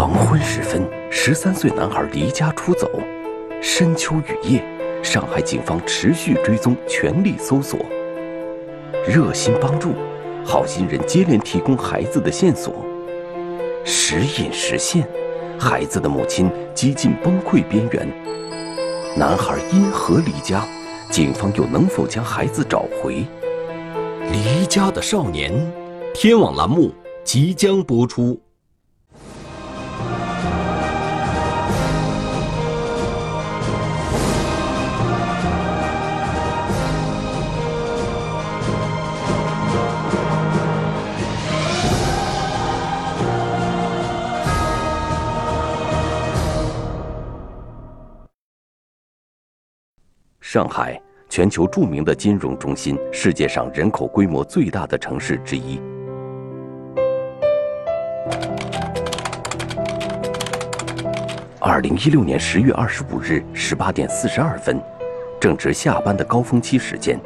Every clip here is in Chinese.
黄昏时分，十三岁男孩离家出走。深秋雨夜，上海警方持续追踪，全力搜索。热心帮助，好心人接连提供孩子的线索。时隐时现，孩子的母亲几近崩溃边缘。男孩因何离家？警方又能否将孩子找回？离家的少年，天网栏目即将播出。上海，全球著名的金融中心，世界上人口规模最大的城市之一。二零一六年十月二十五日十八点四十二分，正值下班的高峰期时间，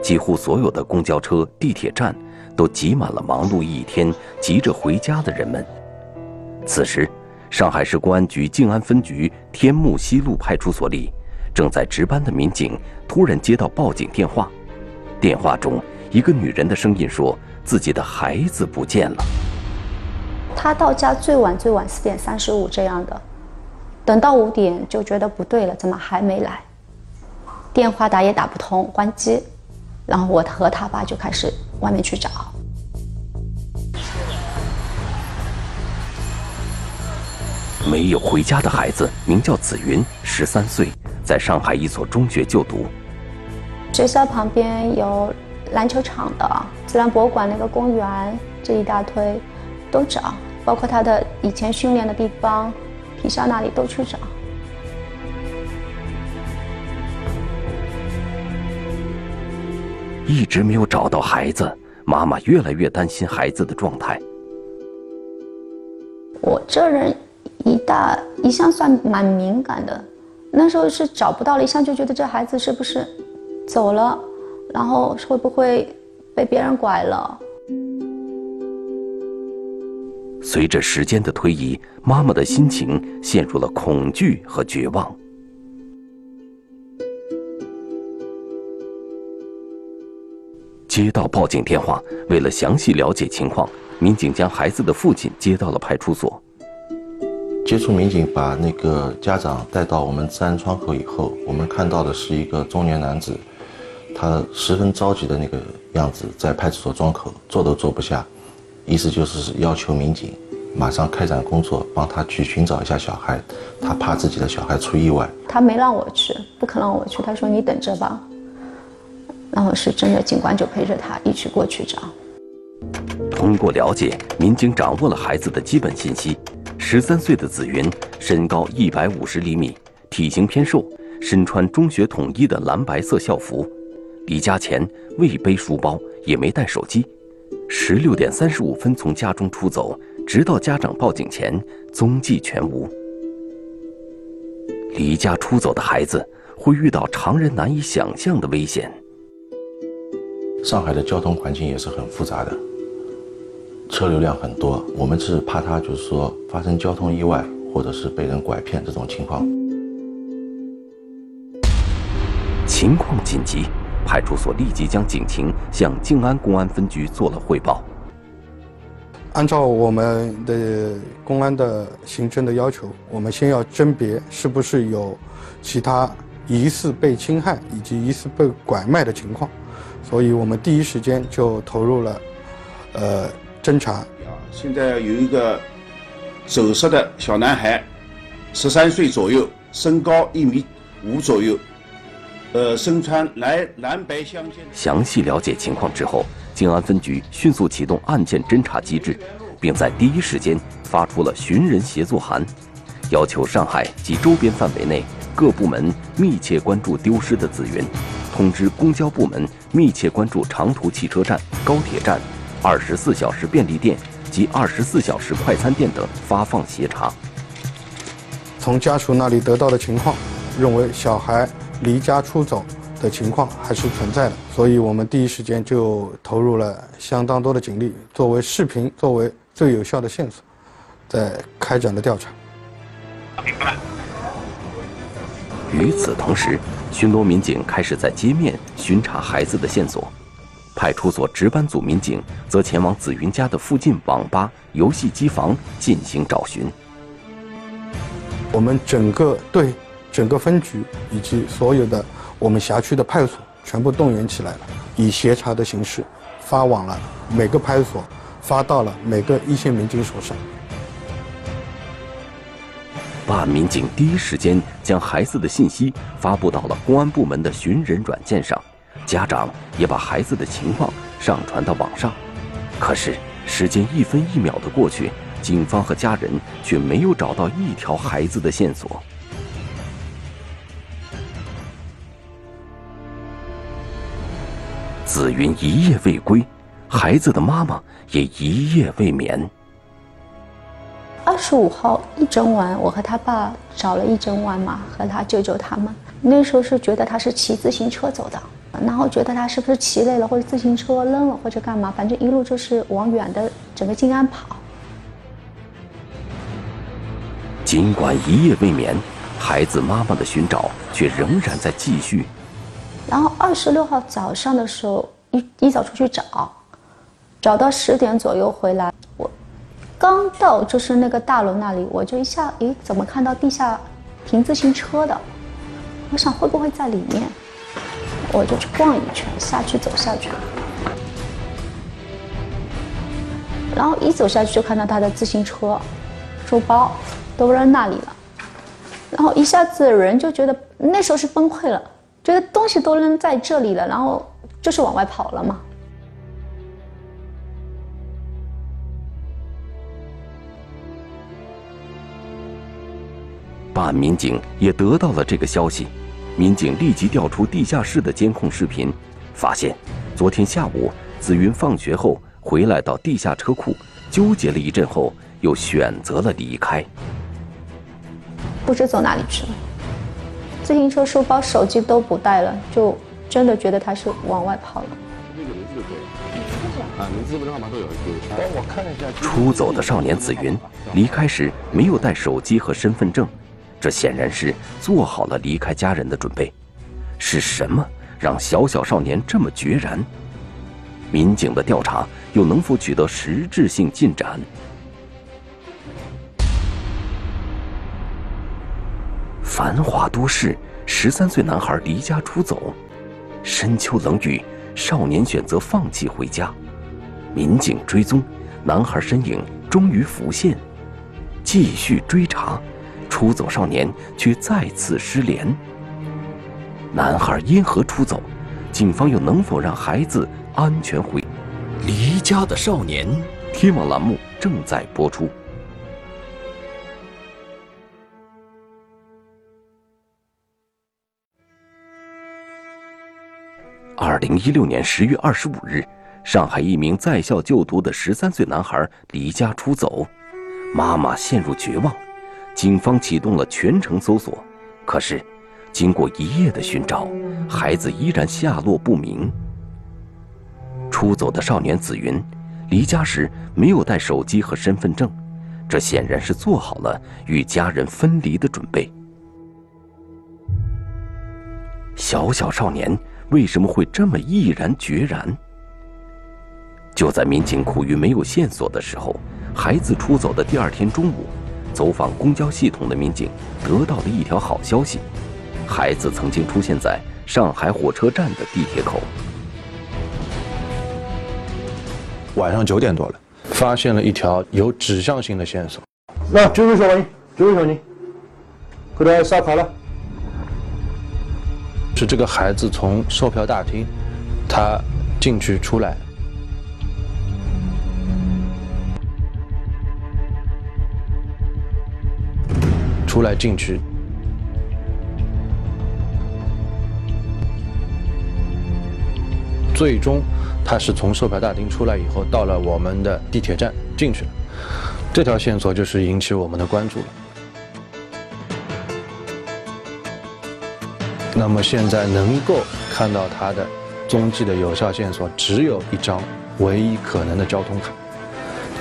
几乎所有的公交车、地铁站都挤满了忙碌一天、急着回家的人们。此时，上海市公安局静安分局天目西路派出所里。正在值班的民警突然接到报警电话，电话中一个女人的声音说：“自己的孩子不见了。”她到家最晚最晚四点三十五这样的，等到五点就觉得不对了，怎么还没来？电话打也打不通，关机。然后我和他爸就开始外面去找。没有回家的孩子名叫紫云，十三岁。在上海一所中学就读，学校旁边有篮球场的、自然博物馆那个公园，这一大堆都找，包括他的以前训练的地方，皮校那里都去找，一直没有找到孩子，妈妈越来越担心孩子的状态。我这人一大一向算蛮敏感的。那时候是找不到了，一下就觉得这孩子是不是走了，然后会不会被别人拐了？随着时间的推移，妈妈的心情陷入了恐惧和绝望。接到报警电话，为了详细了解情况，民警将孩子的父亲接到了派出所。接触民警把那个家长带到我们治安窗口以后，我们看到的是一个中年男子，他十分着急的那个样子，在派出所窗口坐都坐不下，意思就是要求民警马上开展工作，帮他去寻找一下小孩，他怕自己的小孩出意外。他没让我去，不肯让我去，他说你等着吧。然后是真的，警官就陪着他一起过去找。通过了解，民警掌握了孩子的基本信息。十三岁的紫云，身高一百五十厘米，体型偏瘦，身穿中学统一的蓝白色校服。离家前未背书包，也没带手机。十六点三十五分从家中出走，直到家长报警前，踪迹全无。离家出走的孩子会遇到常人难以想象的危险。上海的交通环境也是很复杂的。车流量很多，我们是怕他就是说发生交通意外，或者是被人拐骗这种情况。情况紧急，派出所立即将警情向静安公安分局做了汇报。按照我们的公安的行政的要求，我们先要甄别是不是有其他疑似被侵害以及疑似被拐卖的情况，所以我们第一时间就投入了，呃。侦查，现在有一个走失的小男孩，十三岁左右，身高一米五左右，呃，身穿蓝蓝白相间。详细了解情况之后，静安分局迅速启动案件侦查机制，并在第一时间发出了寻人协作函，要求上海及周边范围内各部门密切关注丢失的子云，通知公交部门密切关注长途汽车站、高铁站。二十四小时便利店及二十四小时快餐店等发放协查。从家属那里得到的情况，认为小孩离家出走的情况还是存在的，所以我们第一时间就投入了相当多的警力，作为视频作为最有效的线索，在开展了调查。与此同时，巡逻民警开始在街面巡查孩子的线索，派出所值班组民警则前往紫云家的附近网吧、游戏机房进行找寻。我们整个队、整个分局以及所有的我们辖区的派出所全部动员起来了，以协查的形式发往了每个派出所，发到了每个一线民警手上。办案民警第一时间将孩子的信息发布到了公安部门的寻人软件上，家长也把孩子的情况上传到网上。可是时间一分一秒的过去，警方和家人却没有找到一条孩子的线索。紫云一夜未归，孩子的妈妈也一夜未眠。二十五号一整晚，我和他爸找了一整晚嘛，和他舅舅他们。那时候是觉得他是骑自行车走的，然后觉得他是不是骑累了，或者自行车扔了，或者干嘛，反正一路就是往远的整个静安跑。尽管一夜未眠，孩子妈妈的寻找却仍然在继续。然后二十六号早上的时候，一一早出去找，找到十点左右回来。我刚到就是那个大楼那里，我就一下，咦，怎么看到地下停自行车的？我想会不会在里面？我就去逛一圈，下去走下去。然后一走下去就看到他的自行车、书包都扔那里了，然后一下子人就觉得那时候是崩溃了。觉得东西都扔在这里了，然后就是往外跑了嘛。办案民警也得到了这个消息，民警立即调出地下室的监控视频，发现昨天下午紫云放学后回来到地下车库，纠结了一阵后，又选择了离开。不知走哪里去了。自行车、书包、手机都不带了，就真的觉得他是往外跑了。啊，名字、身份证号码都有，有。帮我看一下。出走的少年紫云离开时没有带手机和身份证，这显然是做好了离开家人的准备。是什么让小小少年这么决然？民警的调查又能否取得实质性进展？繁华都市，十三岁男孩离家出走，深秋冷雨，少年选择放弃回家。民警追踪，男孩身影终于浮现，继续追查，出走少年却再次失联。男孩因何出走？警方又能否让孩子安全回？离家的少年，天网栏目正在播出。二零一六年十月二十五日，上海一名在校就读的十三岁男孩离家出走，妈妈陷入绝望，警方启动了全城搜索。可是，经过一夜的寻找，孩子依然下落不明。出走的少年紫云，离家时没有带手机和身份证，这显然是做好了与家人分离的准备。小小少年。为什么会这么毅然决然？就在民警苦于没有线索的时候，孩子出走的第二天中午，走访公交系统的民警得到了一条好消息：孩子曾经出现在上海火车站的地铁口。晚上九点多了，发现了一条有指向性的线索。那九位小王，九位小人，后头刷卡了。是这个孩子从售票大厅，他进去出来，出来进去，最终他是从售票大厅出来以后，到了我们的地铁站进去了。这条线索就是引起我们的关注了。那么现在能够看到他的踪迹的有效线索，只有一张唯一可能的交通卡。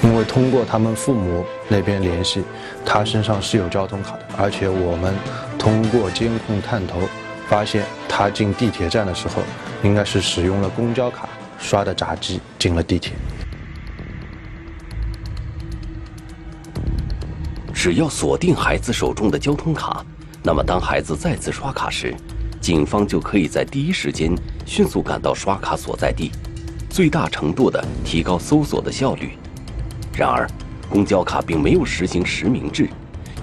因为通过他们父母那边联系，他身上是有交通卡的，而且我们通过监控探头发现，他进地铁站的时候，应该是使用了公交卡刷的闸机进了地铁。只要锁定孩子手中的交通卡，那么当孩子再次刷卡时，警方就可以在第一时间迅速赶到刷卡所在地，最大程度的提高搜索的效率。然而，公交卡并没有实行实名制，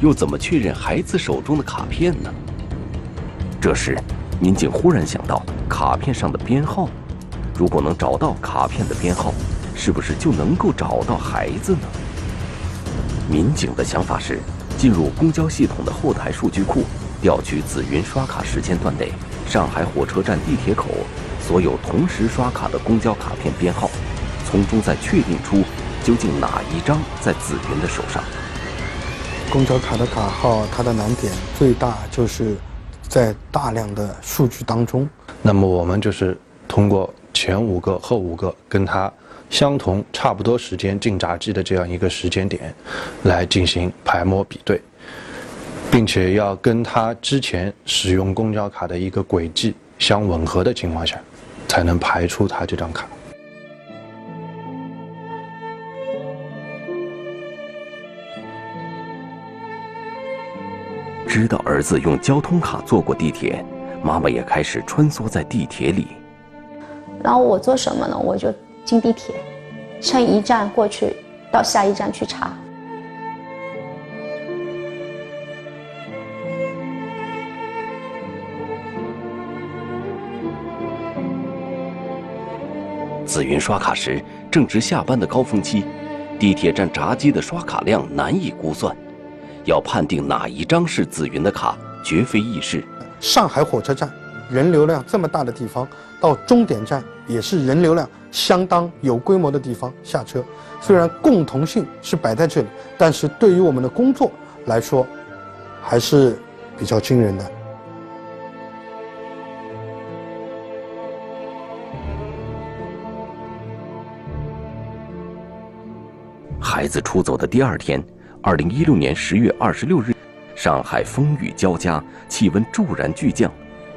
又怎么确认孩子手中的卡片呢？这时，民警忽然想到卡片上的编号，如果能找到卡片的编号，是不是就能够找到孩子呢？民警的想法是，进入公交系统的后台数据库，调取紫云刷卡时间段内上海火车站地铁口所有同时刷卡的公交卡片编号，从中再确定出究竟哪一张在子云的手上。公交卡的卡号，它的难点最大就是在大量的数据当中。那么我们就是通过前五个、后五个跟它。相同差不多时间进闸机的这样一个时间点，来进行排摸比对，并且要跟它之前使用公交卡的一个轨迹相吻合的情况下，才能排出他这张卡。知道儿子用交通卡坐过地铁，妈妈也开始穿梭在地铁里。然后我做什么呢？我就。进地铁，乘一站过去，到下一站去查。紫云刷卡时正值下班的高峰期，地铁站闸机的刷卡量难以估算，要判定哪一张是紫云的卡绝非易事。上海火车站人流量这么大的地方，到终点站也是人流量。相当有规模的地方下车，虽然共同性是摆在这里，但是对于我们的工作来说，还是比较惊人的。孩子出走的第二天，二零一六年十月二十六日，上海风雨交加，气温骤然巨降，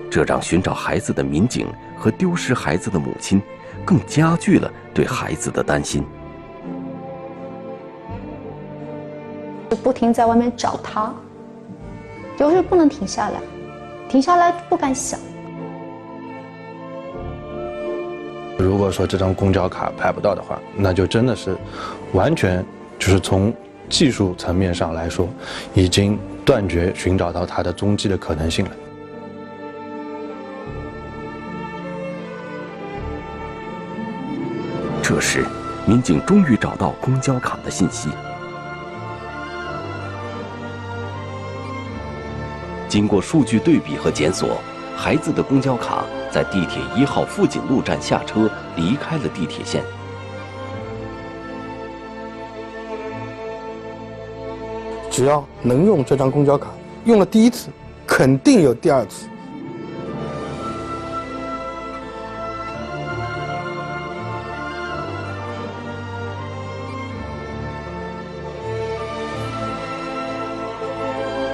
这让寻找孩子的民警和丢失孩子的母亲。更加剧了对孩子的担心，就不停在外面找他，就是不能停下来，停下来不敢想。如果说这张公交卡拍不到的话，那就真的是完全就是从技术层面上来说，已经断绝寻找到他的踪迹的可能性了。这时，民警终于找到公交卡的信息。经过数据对比和检索，孩子的公交卡在地铁一号富锦路站下车，离开了地铁线。只要能用这张公交卡，用了第一次，肯定有第二次。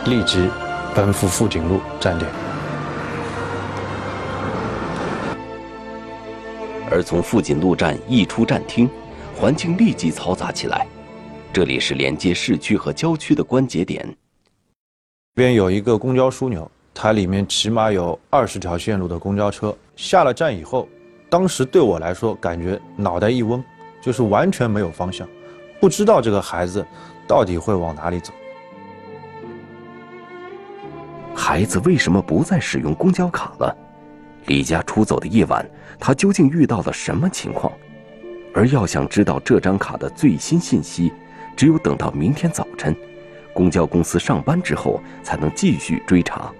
立即奔赴富锦路站点，而从富锦路站一出站厅，环境立即嘈杂起来。这里是连接市区和郊区的关节点。这边有一个公交枢纽，它里面起码有二十条线路的公交车。下了站以后，当时对我来说感觉脑袋一嗡，就是完全没有方向，不知道这个孩子到底会往哪里走。孩子为什么不再使用公交卡了？离家出走的夜晚，他究竟遇到了什么情况？而要想知道这张卡的最新信息，只有等到明天早晨，公交公司上班之后才能继续追查。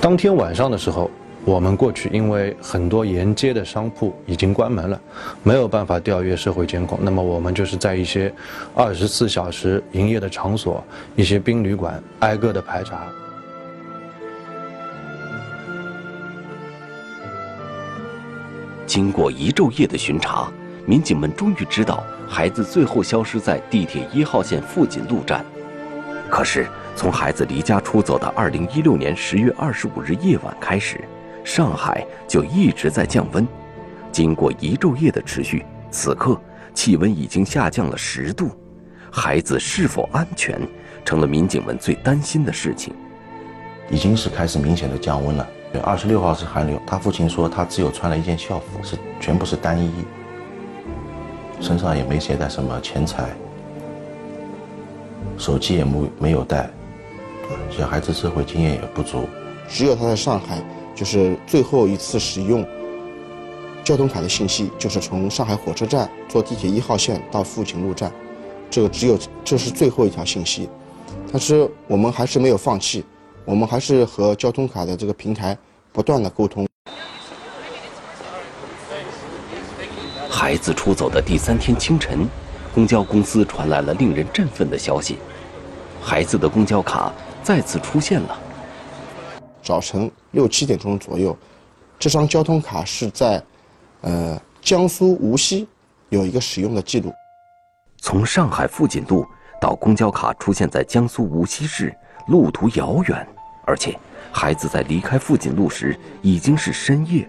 当天晚上的时候，我们过去，因为很多沿街的商铺已经关门了，没有办法调阅社会监控。那么我们就是在一些二十四小时营业的场所，一些宾旅馆，挨个的排查。经过一昼夜的巡查，民警们终于知道孩子最后消失在地铁一号线富锦路站。可是，从孩子离家出走的二零一六年十月二十五日夜晚开始，上海就一直在降温。经过一昼夜的持续，此刻气温已经下降了十度。孩子是否安全，成了民警们最担心的事情。已经是开始明显的降温了。二十六号是寒流。他父亲说，他只有穿了一件校服，是全部是单衣，身上也没携带什么钱财，手机也没没有带。小孩子社会经验也不足，只有他在上海，就是最后一次使用交通卡的信息，就是从上海火车站坐地铁一号线到富锦路站，这个只有这是最后一条信息。但是我们还是没有放弃。我们还是和交通卡的这个平台不断的沟通。孩子出走的第三天清晨，公交公司传来了令人振奋的消息：孩子的公交卡再次出现了。早晨六七点钟左右，这张交通卡是在呃江苏无锡有一个使用的记录。从上海富锦路到公交卡出现在江苏无锡市，路途遥远。而且，孩子在离开富锦路时已经是深夜。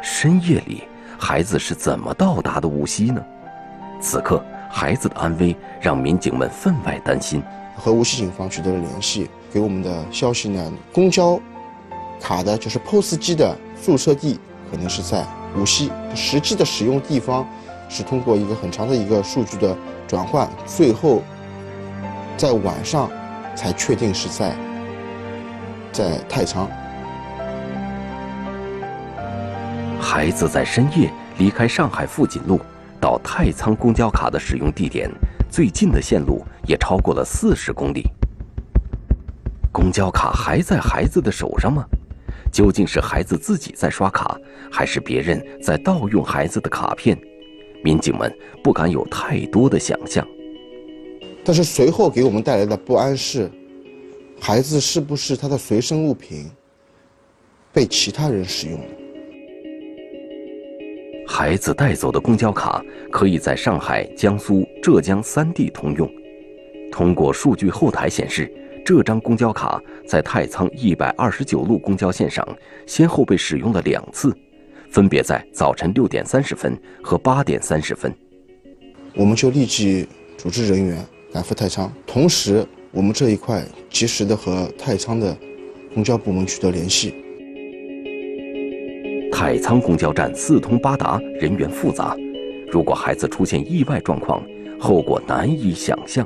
深夜里，孩子是怎么到达的无锡呢？此刻，孩子的安危让民警们分外担心。和无锡警方取得了联系，给我们的消息呢，公交卡的就是 POS 机的注册地可能是在无锡，实际的使用地方是通过一个很长的一个数据的转换，最后在晚上才确定是在。在太仓，孩子在深夜离开上海富锦路到太仓公交卡的使用地点，最近的线路也超过了四十公里。公交卡还在孩子的手上吗？究竟是孩子自己在刷卡，还是别人在盗用孩子的卡片？民警们不敢有太多的想象。但是随后给我们带来的不安是。孩子是不是他的随身物品被其他人使用？孩子带走的公交卡可以在上海、江苏、浙江三地通用。通过数据后台显示，这张公交卡在太仓一百二十九路公交线上先后被使用了两次，分别在早晨六点三十分和八点三十分。我们就立即组织人员赶赴太仓，同时。我们这一块及时的和太仓的公交部门取得联系。太仓公交站四通八达，人员复杂，如果孩子出现意外状况，后果难以想象。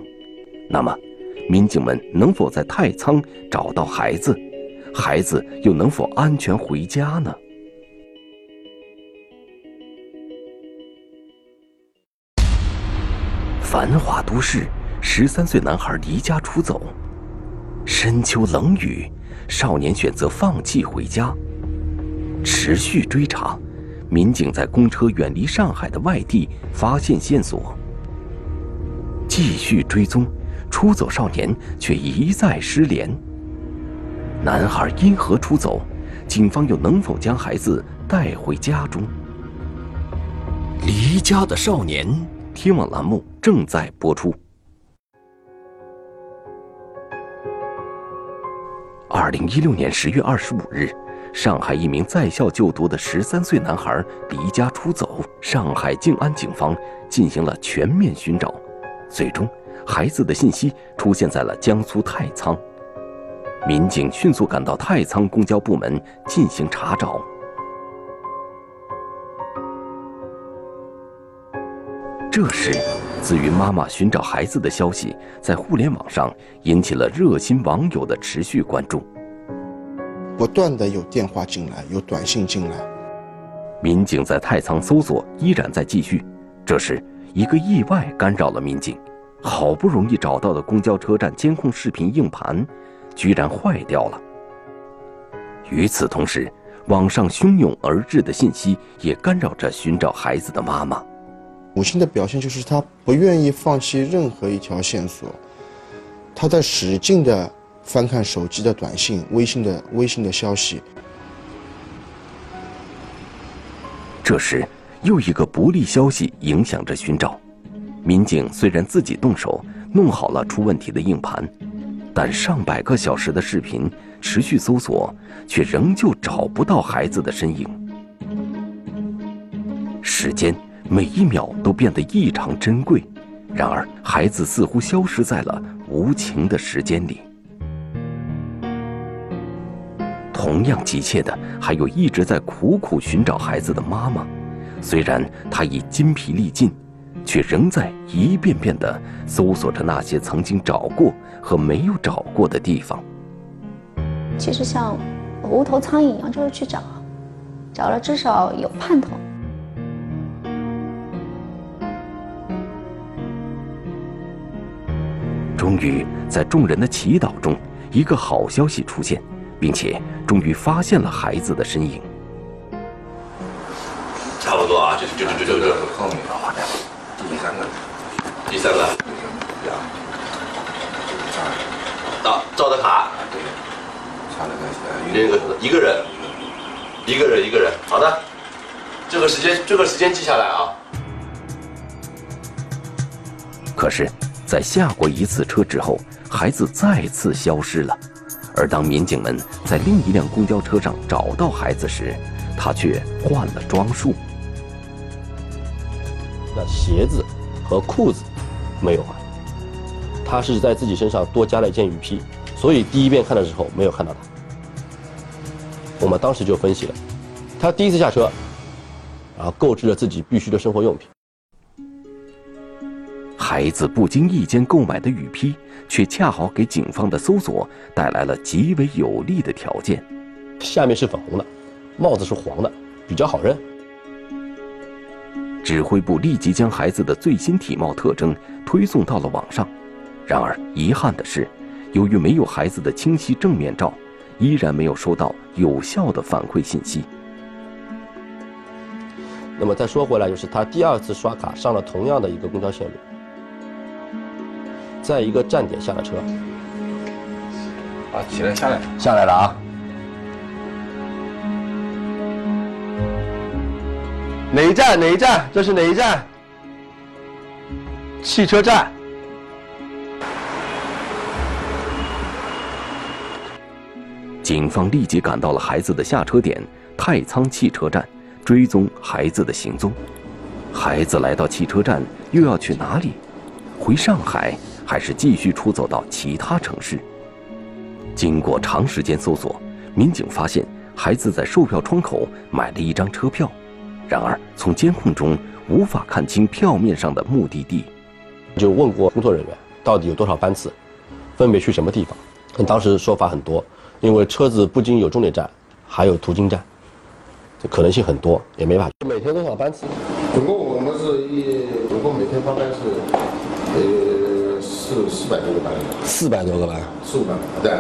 那么，民警们能否在太仓找到孩子？孩子又能否安全回家呢？繁华都市。十三岁男孩离家出走，深秋冷雨，少年选择放弃回家。持续追查，民警在公车远离上海的外地发现线索。继续追踪，出走少年却一再失联。男孩因何出走？警方又能否将孩子带回家中？离家的少年，天网栏目正在播出。二零一六年十月二十五日，上海一名在校就读的十三岁男孩离家出走。上海静安警方进行了全面寻找，最终，孩子的信息出现在了江苏太仓。民警迅速赶到太仓公交部门进行查找。这时，子云妈妈寻找孩子的消息在互联网上引起了热心网友的持续关注。不断的有电话进来，有短信进来。民警在太仓搜索依然在继续。这时，一个意外干扰了民警。好不容易找到的公交车站监控视频硬盘，居然坏掉了。与此同时，网上汹涌而至的信息也干扰着寻找孩子的妈妈。母亲的表现就是她不愿意放弃任何一条线索，她在使劲的翻看手机的短信、微信的微信的消息。这时，又一个不利消息影响着寻找。民警虽然自己动手弄好了出问题的硬盘，但上百个小时的视频持续搜索，却仍旧找不到孩子的身影。时间每一秒都变得异常珍贵，然而孩子似乎消失在了无情的时间里。同样急切的，还有一直在苦苦寻找孩子的妈妈。虽然她已筋疲力尽，却仍在一遍遍的搜索着那些曾经找过和没有找过的地方。其实像无头苍蝇一样，就是去找，找了至少有盼头。终于，在众人的祈祷中，一个好消息出现，并且终于发现了孩子的身影。差不多啊，就就就就就后面啊，第三个，第三个，到赵德卡，对，差了个一个一个人，一个人一个人，好的，这个时间这个时间记下来啊。可是，在下过一次车之后，孩子再次消失了。而当民警们在另一辆公交车上找到孩子时，他却换了装束。那鞋子和裤子没有换，他是在自己身上多加了一件雨披，所以第一遍看的时候没有看到他。我们当时就分析了，他第一次下车，然后购置了自己必须的生活用品。孩子不经意间购买的雨披，却恰好给警方的搜索带来了极为有利的条件。下面是粉红的，帽子是黄的，比较好认。指挥部立即将孩子的最新体貌特征推送到了网上。然而，遗憾的是，由于没有孩子的清晰正面照，依然没有收到有效的反馈信息。那么再说回来，就是他第二次刷卡上了同样的一个公交线路。在一个站点下了车，啊，起来下来，下来了啊！哪一站？哪一站？这是哪一站？汽车站。警方立即赶到了孩子的下车点太仓汽车站，追踪孩子的行踪。孩子来到汽车站，又要去哪里？回上海？还是继续出走到其他城市。经过长时间搜索，民警发现孩子在售票窗口买了一张车票，然而从监控中无法看清票面上的目的地。就问过工作人员，到底有多少班次，分别去什么地方？当时说法很多，因为车子不仅有终点站，还有途经站，这可能性很多，也没法。每天多少班次？总共我们是一，总共每天发班是，呃。四四百多个班，四百多个班，四五班，对，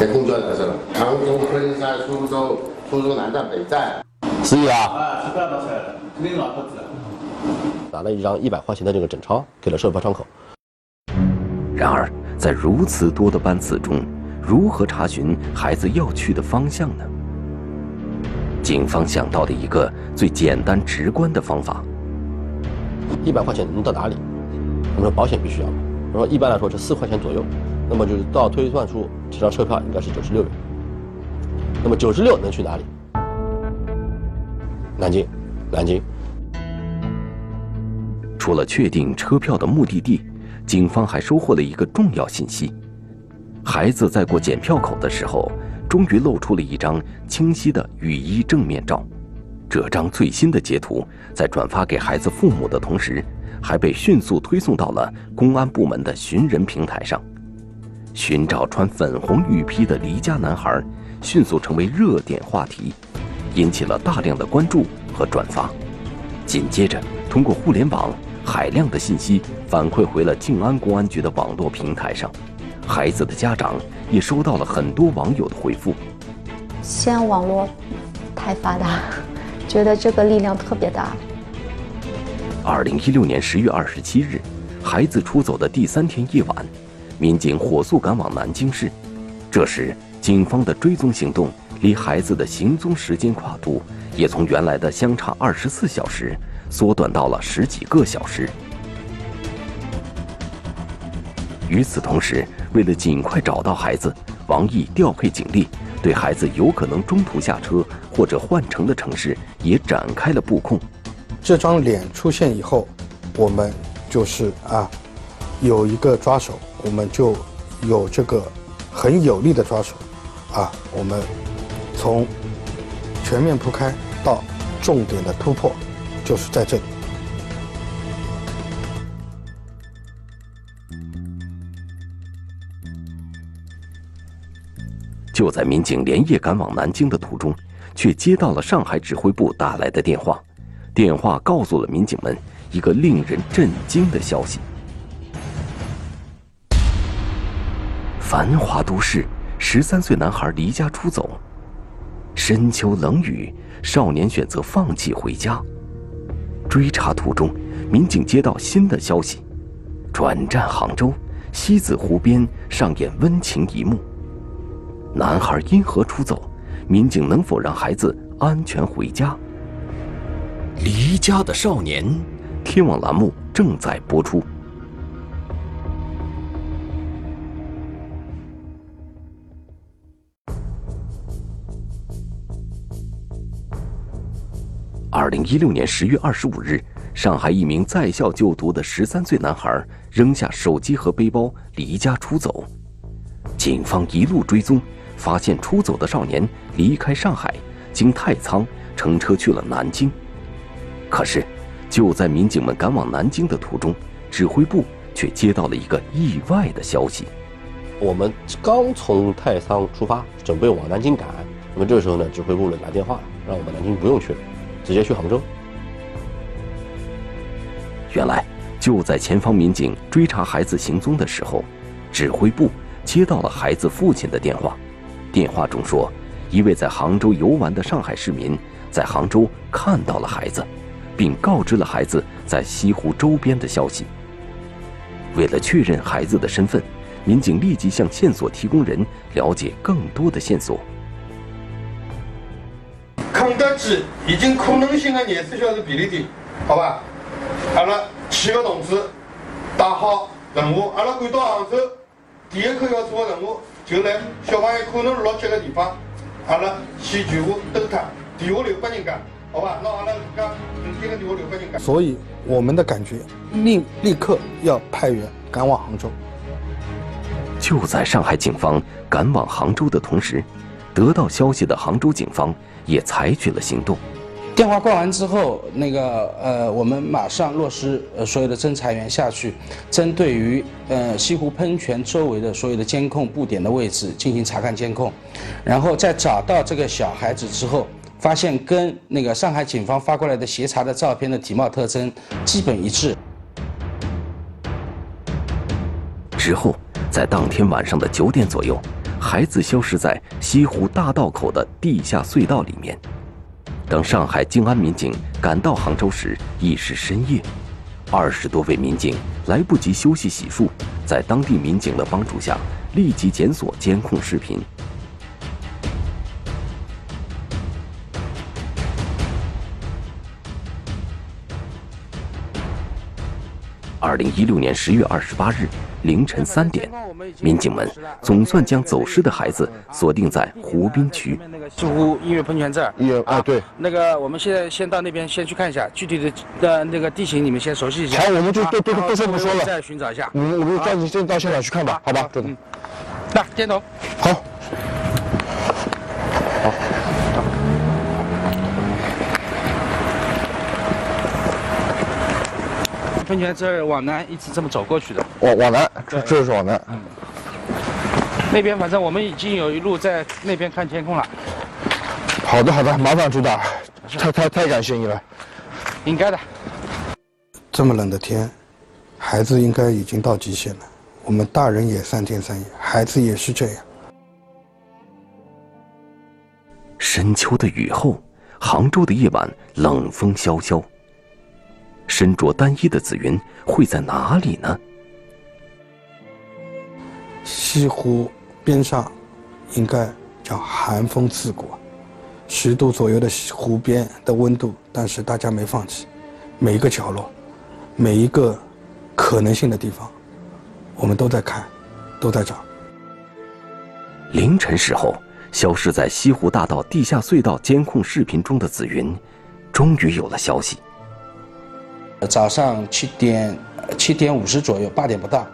在公交也是了。杭州、昆山、苏州、苏州南站、北站。司机啊，啊，是不要拿出来的，肯定拿不出来。拿了一张一百块钱的这个整钞给了售票窗口。然而，在如此多的班次中，如何查询孩子要去的方向呢？警方想到的一个最简单直观的方法：一百块钱能到哪里？我们说保险必须要。我说一般来说是四块钱左右，那么就是到推算出这张车票应该是九十六元。那么九十六能去哪里？南京，南京。除了确定车票的目的地，警方还收获了一个重要信息：孩子在过检票口的时候，终于露出了一张清晰的雨衣正面照。这张最新的截图在转发给孩子父母的同时。还被迅速推送到了公安部门的寻人平台上，寻找穿粉红雨披的离家男孩，迅速成为热点话题，引起了大量的关注和转发。紧接着，通过互联网，海量的信息反馈回了静安公安局的网络平台上，孩子的家长也收到了很多网友的回复。西安网络太发达，觉得这个力量特别大。二零一六年十月二十七日，孩子出走的第三天夜晚，民警火速赶往南京市。这时，警方的追踪行动离孩子的行踪时间跨度也从原来的相差二十四小时，缩短到了十几个小时。与此同时，为了尽快找到孩子，王毅调配警力，对孩子有可能中途下车或者换乘的城市也展开了布控。这张脸出现以后，我们就是啊，有一个抓手，我们就有这个很有力的抓手，啊，我们从全面铺开到重点的突破，就是在这里。就在民警连夜赶往南京的途中，却接到了上海指挥部打来的电话。电话告诉了民警们一个令人震惊的消息：繁华都市，十三岁男孩离家出走。深秋冷雨，少年选择放弃回家。追查途中，民警接到新的消息：转战杭州西子湖边上演温情一幕。男孩因何出走？民警能否让孩子安全回家？离家的少年，天网栏目正在播出。二零一六年十月二十五日，上海一名在校就读的十三岁男孩扔下手机和背包离家出走，警方一路追踪。发现出走的少年离开上海，经太仓乘车去了南京。可是，就在民警们赶往南京的途中，指挥部却接到了一个意外的消息。我们刚从太仓出发，准备往南京赶。那么这时候呢，指挥部呢来电话，让我们南京不用去了，直接去杭州。原来，就在前方民警追查孩子行踪的时候，指挥部接到了孩子父亲的电话。电话中说，一位在杭州游玩的上海市民在杭州看到了孩子，并告知了孩子在西湖周边的消息。为了确认孩子的身份，民警立即向线索提供人了解更多的线索。肯德基已经可能性的廿四小时便利店，好吧？阿拉七个同志打好任务，阿拉赶到杭州，第一个要做的任务。就来小朋友可能落脚的地方，阿拉先全部兜他，电话留给人家，好吧？那阿拉人家明天的电话留给人家。所以我们的感觉，立立刻要派员赶往杭州。就在上海警方赶往杭州的同时，得到消息的杭州警方也采取了行动。电话挂完之后，那个呃，我们马上落实呃所有的侦查员下去，针对于呃西湖喷泉周围的所有的监控布点的位置进行查看监控，然后在找到这个小孩子之后，发现跟那个上海警方发过来的协查的照片的体貌特征基本一致。之后，在当天晚上的九点左右，孩子消失在西湖大道口的地下隧道里面。等上海静安民警赶到杭州时，已是深夜。二十多位民警来不及休息洗漱，在当地民警的帮助下，立即检索监控视频。二零一六年十月二十八日凌晨三点，民警们总算将走失的孩子锁定在湖滨区。西湖音乐喷泉这儿。音乐啊，对。那个，我们现在先到那边先去看一下具体的的那个地形，你们先熟悉一下。好，我们就都都都说不说了。再寻找一下。我们我们抓紧先到现场去看吧，好吧？嗯。那电筒。好。喷泉这儿往南一直这么走过去的，往往南，这这是往南。嗯。那边反正我们已经有一路在那边看监控了。好的好的，麻烦朱大，太太太感谢你了。应该的。这么冷的天，孩子应该已经到极限了。我们大人也三天三夜，孩子也是这样。深秋的雨后，杭州的夜晚冷风萧萧。身着单衣的紫云会在哪里呢？西湖边上，应该叫寒风刺骨，十度左右的湖边的温度，但是大家没放弃，每一个角落，每一个可能性的地方，我们都在看，都在找。凌晨时候，消失在西湖大道地下隧道监控视频中的紫云，终于有了消息。早上七点七点五十左右，八点不到，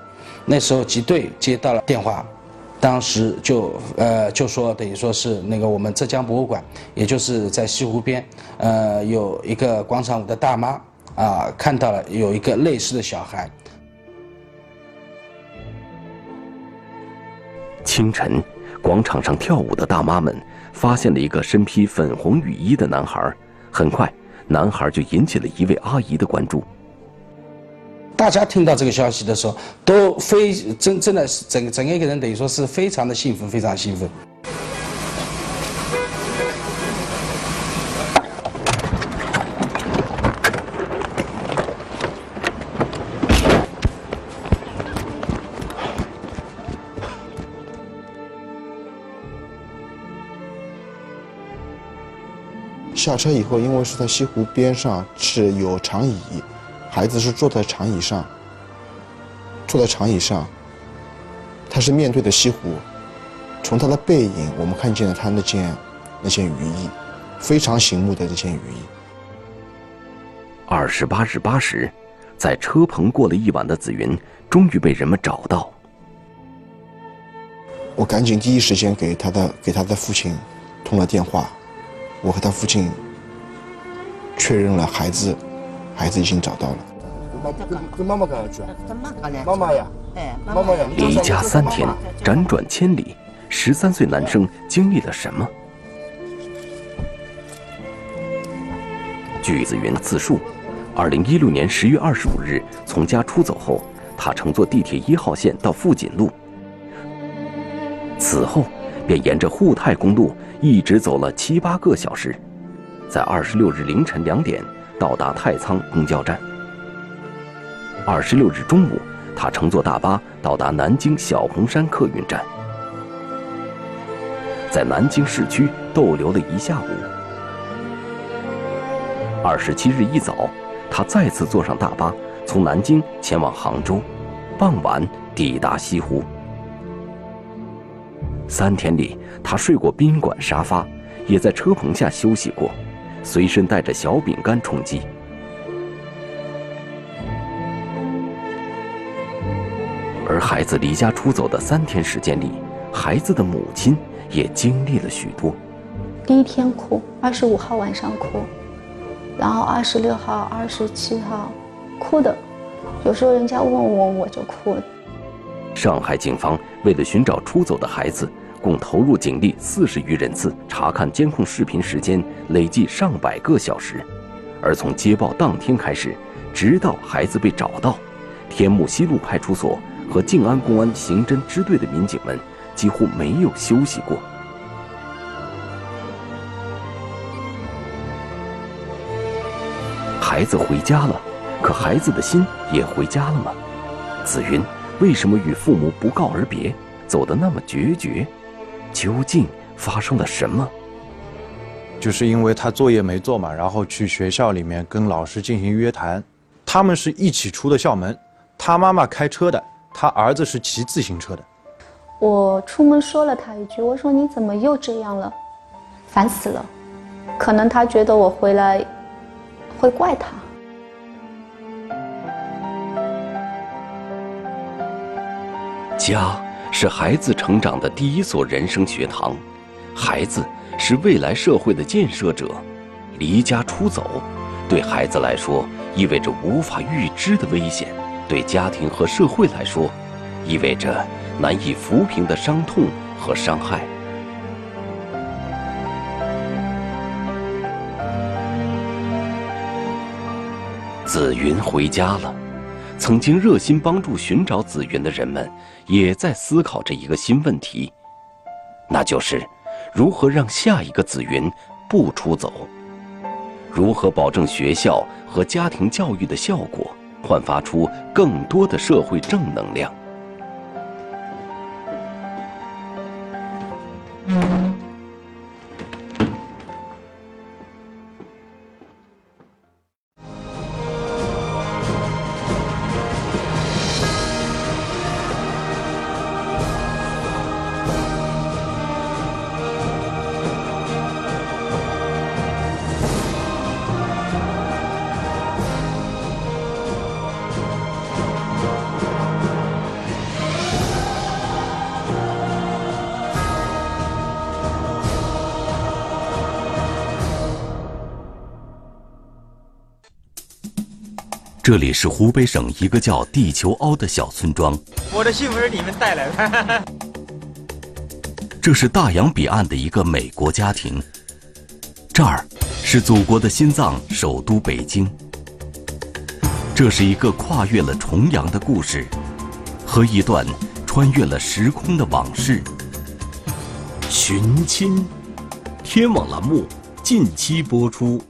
那时候集队接到了电话，当时就呃就说等于说是那个我们浙江博物馆，也就是在西湖边，呃有一个广场舞的大妈啊看到了有一个类似的小孩。清晨，广场上跳舞的大妈们发现了一个身披粉红雨衣的男孩，很快。男孩就引起了一位阿姨的关注。大家听到这个消息的时候，都非真真的整整个一个人等于说是非常的兴奋，非常兴奋。下车以后，因为是在西湖边上，是有长椅，孩子是坐在长椅上，坐在长椅上，他是面对着西湖，从他的背影，我们看见了他那件那件雨衣，非常醒目的那件雨衣。二十八日八时，在车棚过了一晚的紫云，终于被人们找到。我赶紧第一时间给他的给他的父亲通了电话。我和他父亲确认了孩子，孩子已经找到了。跟跟妈妈讲一句，妈妈呀，妈妈呀！离家三天，辗转千里，十三岁男生经历了什么？据子云自述，二零一六年十月二十五日从家出走后，他乘坐地铁一号线到富锦路，此后便沿着沪太公路。一直走了七八个小时，在二十六日凌晨两点到达太仓公交站。二十六日中午，他乘坐大巴到达南京小红山客运站，在南京市区逗留了一下午。二十七日一早，他再次坐上大巴，从南京前往杭州，傍晚抵达西湖。三天里，他睡过宾馆沙发，也在车棚下休息过，随身带着小饼干充饥。而孩子离家出走的三天时间里，孩子的母亲也经历了许多。第一天哭，二十五号晚上哭，然后二十六号、二十七号，哭的，有时候人家问我，我就哭。上海警方为了寻找出走的孩子，共投入警力四十余人次查看监控视频时间累计上百个小时，而从接报当天开始，直到孩子被找到，天目西路派出所和静安公安刑侦支队的民警们几乎没有休息过。孩子回家了，可孩子的心也回家了吗？紫云。为什么与父母不告而别，走得那么决绝？究竟发生了什么？就是因为他作业没做嘛，然后去学校里面跟老师进行约谈。他们是一起出的校门，他妈妈开车的，他儿子是骑自行车的。我出门说了他一句，我说你怎么又这样了？烦死了。可能他觉得我回来会怪他。家是孩子成长的第一所人生学堂，孩子是未来社会的建设者。离家出走，对孩子来说意味着无法预知的危险；对家庭和社会来说，意味着难以抚平的伤痛和伤害。紫云回家了。曾经热心帮助寻找紫云的人们，也在思考着一个新问题，那就是如何让下一个紫云不出走？如何保证学校和家庭教育的效果，焕发出更多的社会正能量？这里是湖北省一个叫地球凹的小村庄。我的幸福是你们带来的。这是大洋彼岸的一个美国家庭。这儿是祖国的心脏，首都北京。这是一个跨越了重洋的故事，和一段穿越了时空的往事。寻亲，天网栏目近期播出。